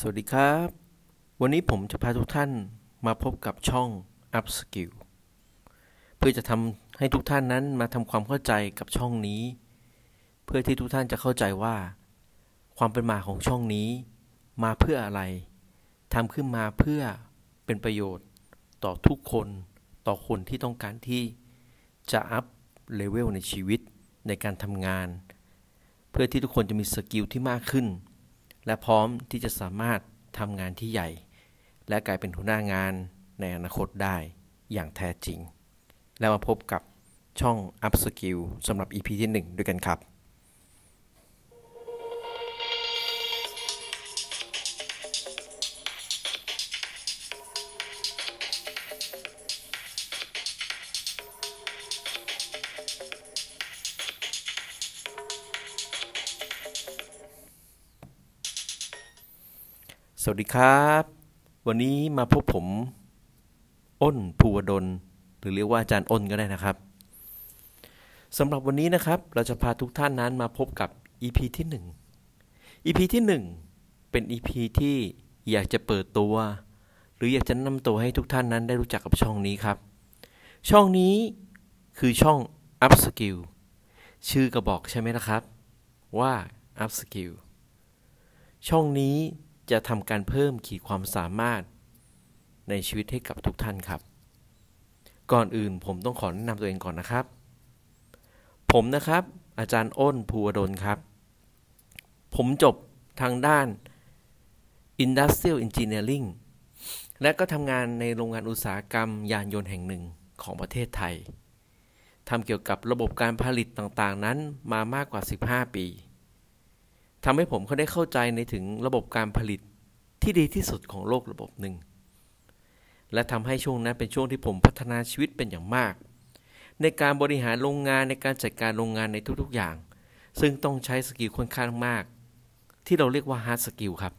สวัสดีครับ วันนี้ผมจะพาทุกท่านมาพบกับช่อง Up Skill เพื่อจะทำให้ทุกท่านนั้นมาทำความเข้าใจกับช่องนี้ เพื่อที่ทุกท่านจะเข้าใจว่า ความเป็นมาของช่องนี้ มาเพื่ออะไรทำขึ้นมาเพื่อเป็นประโยชน์ต่อทุกคนต่อคนที่ต้องการที่จะ up level ในชีวิตในการทำงาน เพื่อที่ทุกคนจะมีสกิลที่มากขึ้น และพร้อมที่จะสามารถทำงานที่ใหญ่ และกลายเป็นหัวหน้างานในอนาคตได้อย่างแท้จริง แล้วมาพบกับช่อง Up Skill สำหรับ EP ที่ 1 ด้วยกันครับ สวัสดีครับ วันนี้มาพบผมอ้นภูวดล หรือเรียกว่าอาจารย์อ้นก็ได้นะครับสำหรับวันนี้นะครับ เราจะพาทุกท่านนั้นมาพบกับ EP ที่ 1 EP ที่ 1 เป็น EP ที่อยากจะเปิดตัว หรืออยากจะนำตัวให้ทุกท่านนั้นได้รู้จักกับช่องนี้ครับ ช่องนี้คือช่อง Up Skill ชื่อก็บอกใช่ไหมล่ะครับ ว่า Up Skill ช่องนี้ จะทำการเพิ่มขีดความสามารถในชีวิตให้กับทุกท่านครับ ก่อนอื่นผมต้องขอแนะนำตัวเองก่อนนะครับ ผมนะครับ อาจารย์อ้นภูวดลครับ ผมจบทางด้าน Industrial Engineering และก็ทำงานในโรงงานอุตสาหกรรมยานยนต์แห่งหนึ่งของประเทศไทยทำเกี่ยวกับระบบการผลิตต่างๆนั้นมามากกว่า 15 ปี ทำให้ผมเขาได้เข้าใจในถึงระบบการผลิตที่ดีที่สุดของโลกระบบหนึ่ง และทำให้ช่วงนั้นเป็นช่วงที่ผมพัฒนาชีวิตเป็นอย่างมาก ในการบริหารโรงงานในการจัดการโรงงานในทุกๆอย่าง ซึ่งต้องใช้ skill ค่อนข้างมาก ที่เราเรียกว่า hard skill ครับ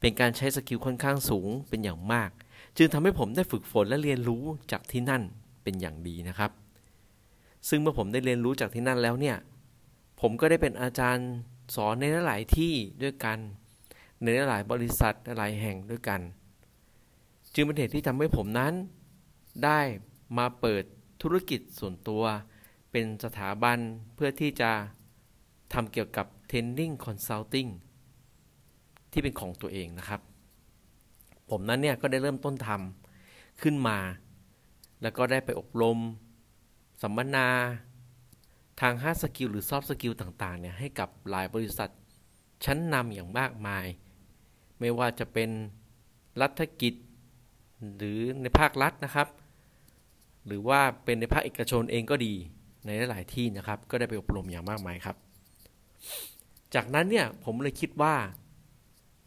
เป็นการใช้ skill ค่อนข้างสูงเป็นอย่างมาก จึงทำให้ผมได้ฝึกฝนและเรียนรู้จากที่นั่นเป็นอย่างดีนะครับ ซึ่งเมื่อผมได้เรียนรู้จากที่นั่นแล้วเนี่ย ผมก็ได้เป็นอาจารย์ สอนในหลายที่ด้วยกันในหลายบริษัทหลายแห่งด้วยกัน จึงเป็นเหตุที่ทำให้ผมนั้น ได้มาเปิดธุรกิจส่วนตัว เป็นสถาบันเพื่อที่จะทำเกี่ยวกับ Training Consulting ที่เป็นของตัวเองนะครับ ผมนั้นเนี่ยก็ได้เริ่มต้นทำขึ้นมา แล้วก็ได้ไปอบรม สัมมนา ทาง hard skill หรือ soft skill ต่างๆเนี่ยให้กับหลายบริษัท ชั้นนำอย่างมากมาย ไม่ว่าจะเป็นรัฐกิจ หรือในภาครัฐนะครับ หรือว่าเป็นในภาคเอกชนเองก็ดีในหลายที่นะครับ ก็ได้ไปอบรมอย่างมากมายครับ จากนั้นเนี่ยผมเลยคิดว่า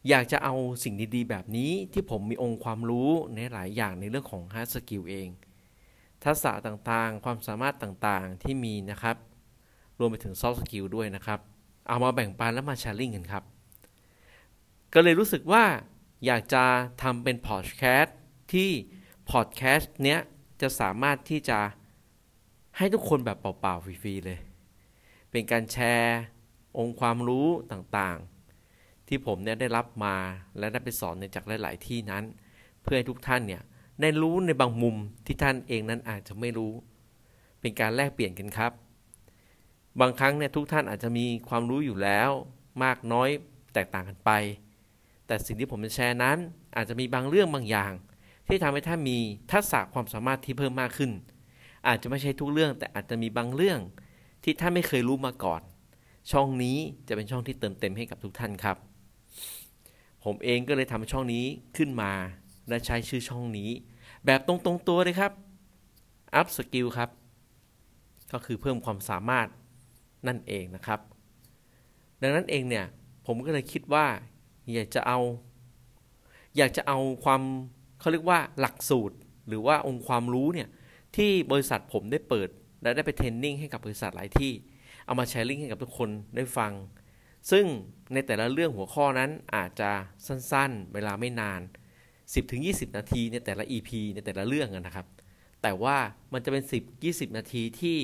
อยากจะเอาสิ่งดีๆ แบบนี้ที่ผมมีองค์ความรู้ในหลายอย่างในเรื่องของ hard skill เอง ทักษะต่างๆ ความสามารถต่างๆที่มีนะครับ รวมไปถึง soft skill ด้วยนะครับ เอามาแบ่งปันแล้วมาแชร์ลิงกันครับ ก็เลยรู้สึกว่าอยากจะทำเป็นพอดแคสต์ที่พอดแคสต์เนี้ยจะสามารถที่จะให้ทุกคนแบบเปล่าๆฟรีๆเลย เป็นการแชร์องค์ความรู้ต่างๆ ที่ผมเนี่ยได้รับมาและได้ไปสอนในจากหลาย ๆ ที่นั้น เพื่อให้ทุกท่านเนี่ยได้รู้ในบางมุมที่ท่านเองนั้นอาจจะไม่รู้ เป็นการแลกเปลี่ยนกันครับ บางครั้งเนี่ยทุกท่านอาจจะมีความรู้อยู่แล้วมากน้อยแตกต่างกันไป แต่สิ่งที่ผมจะแชร์นั้น อาจจะมีบางเรื่องบางอย่าง ที่ทำให้ท่านมีทักษะความสามารถที่เพิ่มมากขึ้น อาจจะไม่ใช่ทุกเรื่อง แต่อาจจะมีบางเรื่องที่ท่านไม่เคยรู้มาก่อน ช่องนี้จะเป็นช่องที่เติมเต็มให้กับทุกท่านครับ ผมเองก็เลยทำช่องนี้ขึ้นมาและใช้ชื่อช่องนี้ แบบตรงๆตัวเลยครับ up skill ครับ ก็คือเพิ่มความสามารถ นั่นเองนะครับ ดังนั้นเองเนี่ยผมก็เลยคิดว่าอยากจะเอา อยากจะเอาความเขาเรียกว่าหลักสูตร หรือว่าองค์ความรู้เนี่ยที่บริษัทผมได้เปิด และได้ไปเทรนนิ่งให้กับบริษัทหลายที่ เอามาแชร์ลิงก์ให้กับทุกคนได้ฟัง ซึ่งในแต่ละเรื่องหัวข้อนั้นอาจจะสั้นๆ เวลาไม่นาน 10-20 นาทีในแต่ละ EP ในแต่ละเรื่องนะครับ แต่ว่ามันจะเป็น 10-20 นาทีที่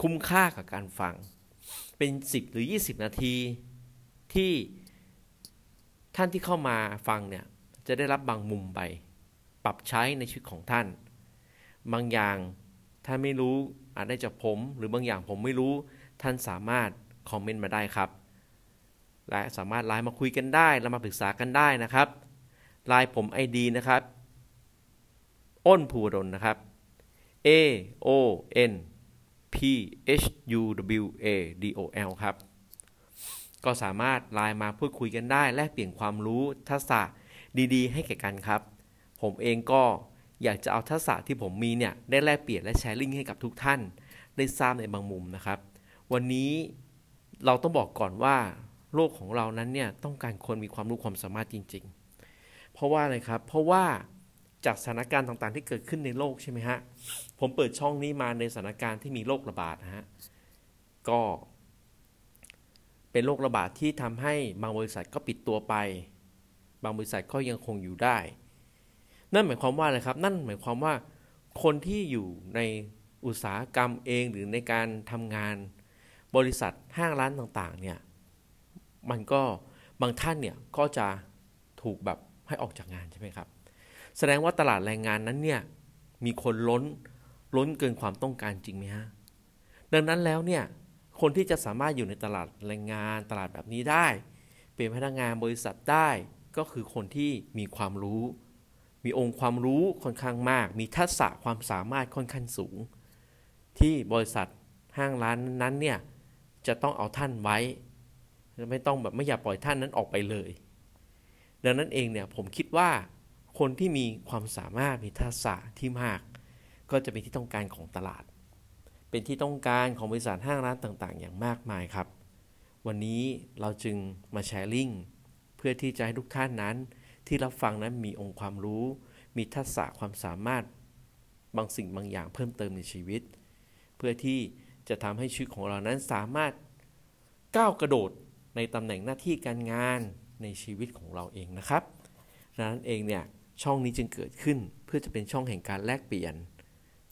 คุ้มค่ากับการฟัง เป็น 10 หรือ 20 นาทีที่ท่านที่เข้ามาฟังเนี่ยจะได้รับบางมุมไป ปรับใช้ในชีวิตของท่าน บางอย่างท่านไม่รู้อาจได้จากผม หรือบางอย่างผมไม่รู้ท่านสามารถคอมเมนต์มาได้ครับและสามารถไลน์มาคุยกันได้แล้วมาปรึกษากันได้นะครับไลน์ผม ID นะครับ อ้นภูดลนะครับ A O N P H U W A D O L ครับ ก็สามารถไลน์มาพูดคุยกันได้ แลกเปลี่ยนความรู้ทักษะดีๆ ให้แก่กันครับ ผมเองก็อยากจะเอาทักษะที่ผมมีเนี่ย ได้แลกเปลี่ยนและแชร์ลิงก์ให้กับทุกท่าน ได้ทราบในบางมุมนะครับ วันนี้เราต้องบอกก่อนว่า โลกของเรานั้นเนี่ยต้องการคนมีความรู้ความสามารถจริง ๆ เพราะว่าอะไรครับ เพราะว่า จากสถานการณ์ต่างๆ ที่เกิดขึ้นในโลกใช่ไหมฮะ ผมเปิดช่องนี้มาในสถานการณ์ที่มีโรคระบาดนะฮะ ก็ เป็นโรคระบาดที่ทำให้บางบริษัทก็ปิดตัวไป บางบริษัทก็ยังคงอยู่ได้ นั่นหมายความว่าอะไรครับ นั่นหมายความว่า คนที่อยู่ในอุตสาหกรรมเองหรือในการทำงาน บริษัทห้างร้านต่างๆ เนี่ย มันก็บางท่านเนี่ยก็จะถูกแบบให้ออกจากงานใช่ไหมครับ แสดงว่าตลาดแรงงานนั้นเนี่ยมีคนล้นล้นเกินความต้องการจริงไหมฮะดังนั้นแล้วเนี่ยคนที่จะสามารถอยู่ในตลาดแรงงานตลาดแบบนี้ได้ เป็นพนักงานบริษัทได้ก็คือคนที่มีความรู้ มีองค์ความรู้ค่อนข้างมาก มีทักษะความสามารถค่อนข้างสูง ที่บริษัทห้างร้านนั้นเนี่ยจะต้องเอาท่านไว้ ไม่ต้องแบบไม่อยากปล่อยท่านนั้นออกไปเลย ดังนั้นเองเนี่ยผมคิดว่า คนที่มีความสามารถมีทักษะที่มาก ก็จะเป็นที่ต้องการของตลาด เป็นที่ต้องการของบริษัทห้างร้านต่างๆ อย่างมากมายครับ วันนี้เราจึงมาแชร์ลิงก์เพื่อที่จะให้ทุกท่านนั้น ที่รับฟังนั้นมีองค์ความรู้ มีทักษะความสามารถบางสิ่งบางอย่างเพิ่มเติมในชีวิต เพื่อที่จะทำให้ชีวิตของเรานั้นสามารถก้าวกระโดดในตำแหน่งหน้าที่การงานในชีวิตของเราเองนะครับดังนั้นเองเนี่ย ช่องนี้จึงเกิดขึ้นเพื่อจะเป็นช่องแห่งการแลกเปลี่ยน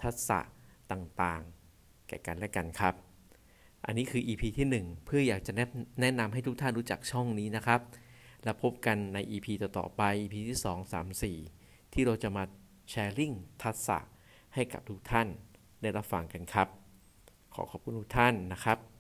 ทักษะต่างๆ แก่กันและกันครับ อันนี้คือ EP ที่ 1 เพื่ออยากจะแนะนำให้ทุกท่านรู้จักช่องนี้นะครับ แล้วพบกันใน EP ต่อๆไป EP ที่ 2 3 4 ที่เราจะมาแชร์ลิงทักษะให้กับทุกท่านได้รับฟังกันครับ ขอขอบคุณทุกท่านนะครับ